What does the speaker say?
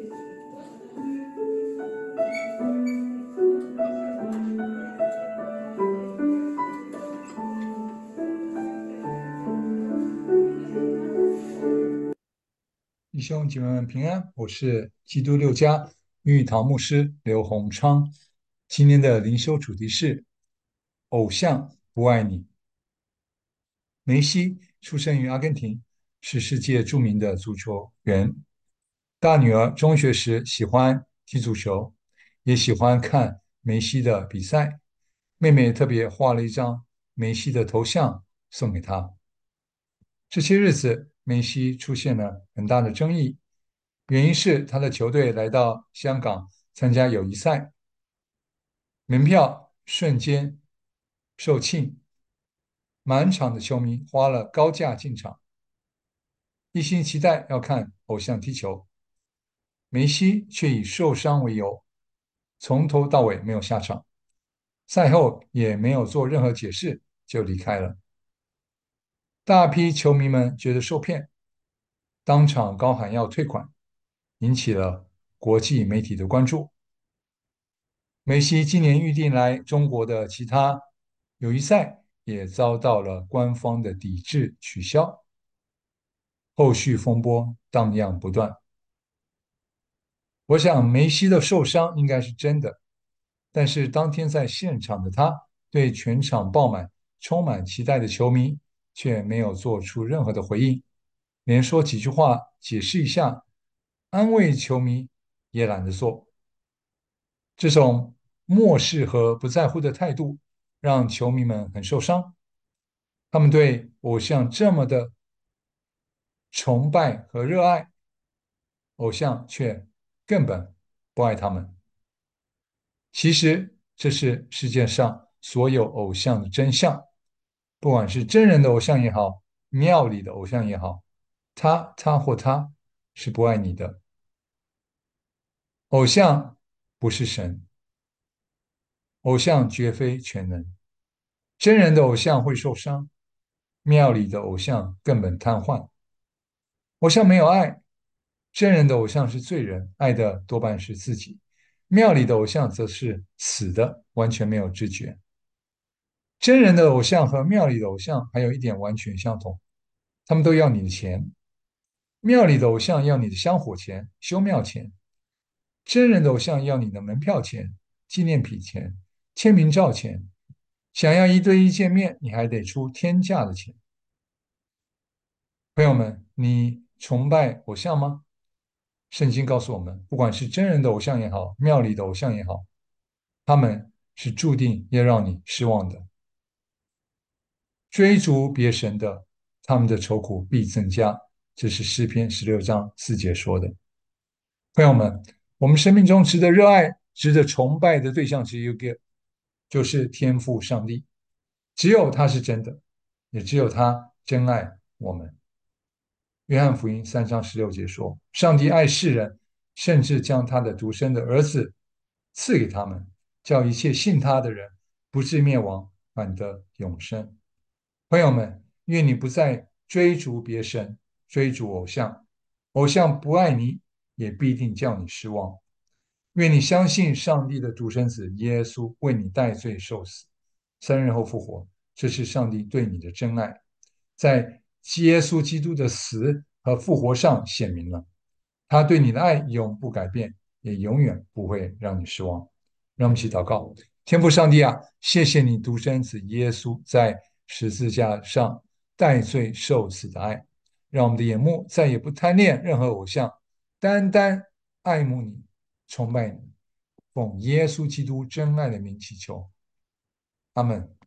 弟兄姐妹们平安，我是基督六家玉堂牧师刘洪昌。今天的灵修主题是“偶像不爱你”。梅西出生于阿根廷，是世界著名的足球员。大女儿中学时喜欢踢足球，也喜欢看梅西的比赛。妹妹特别画了一张梅西的头像送给她。这些日子。梅西出现了很大的争议，原因是他的球队来到香港参加友谊赛，门票瞬间售罄，满场的球迷花了高价进场，一心期待要看偶像踢球。梅西却以受伤为由，从头到尾没有下场，赛后也没有做任何解释就离开了。大批球迷们觉得受骗，当场高喊要退款，引起了国际媒体的关注。梅西今年预定来中国的其他友谊赛也遭到了官方的抵制取消，后续风波荡漾不断。我想梅西的受伤应该是真的，但是当天在现场的他对全场爆满、充满期待的球迷。却没有做出任何的回应，连说几句话解释一下、安慰球迷也懒得做。这种漠视和不在乎的态度，让球迷们很受伤。他们对偶像这么的崇拜和热爱，偶像却根本不爱他们。其实，这是世界上所有偶像的真相。不管是真人的偶像也好，庙里的偶像也好，他、他或他是不爱你的。偶像不是神，偶像绝非全能。真人的偶像会受伤，庙里的偶像根本瘫痪。偶像没有爱，真人的偶像是罪人，爱的多半是自己；庙里的偶像则是死的，完全没有知觉。真人的偶像和庙里的偶像还有一点完全相同，他们都要你的钱。庙里的偶像要你的香火钱、修庙钱；真人的偶像要你的门票钱、纪念品钱、签名照钱。想要一对一见面，你还得出天价的钱。朋友们，你崇拜偶像吗？圣经告诉我们，不管是真人的偶像也好，庙里的偶像也好，他们是注定要让你失望的。追逐别神的，他们的愁苦必增加。这是诗篇十六章四节说的。朋友们，我们生命中值得热爱、值得崇拜的对象只有一个，就是天赋上帝。只有他是真的，也只有他真爱我们。约翰福音三章十六节说：“上帝爱世人，甚至将他的独生的儿子赐给他们，叫一切信他的人不至灭亡，反得永生。”朋友们，愿你不再追逐别神、追逐偶像，偶像不爱你，也必定叫你失望。愿你相信上帝的独生子耶稣为你代罪受死，三日后复活，这是上帝对你的真爱，在耶稣基督的死和复活上显明了。他对你的爱永不改变，也永远不会让你失望。让我们一起祷告：天父上帝啊，谢谢你独生子耶稣在。十字架上代罪受死的爱，让我们的眼目再也不贪恋任何偶像，单单爱慕你、崇拜你，奉耶稣基督真爱的名祈求，阿门。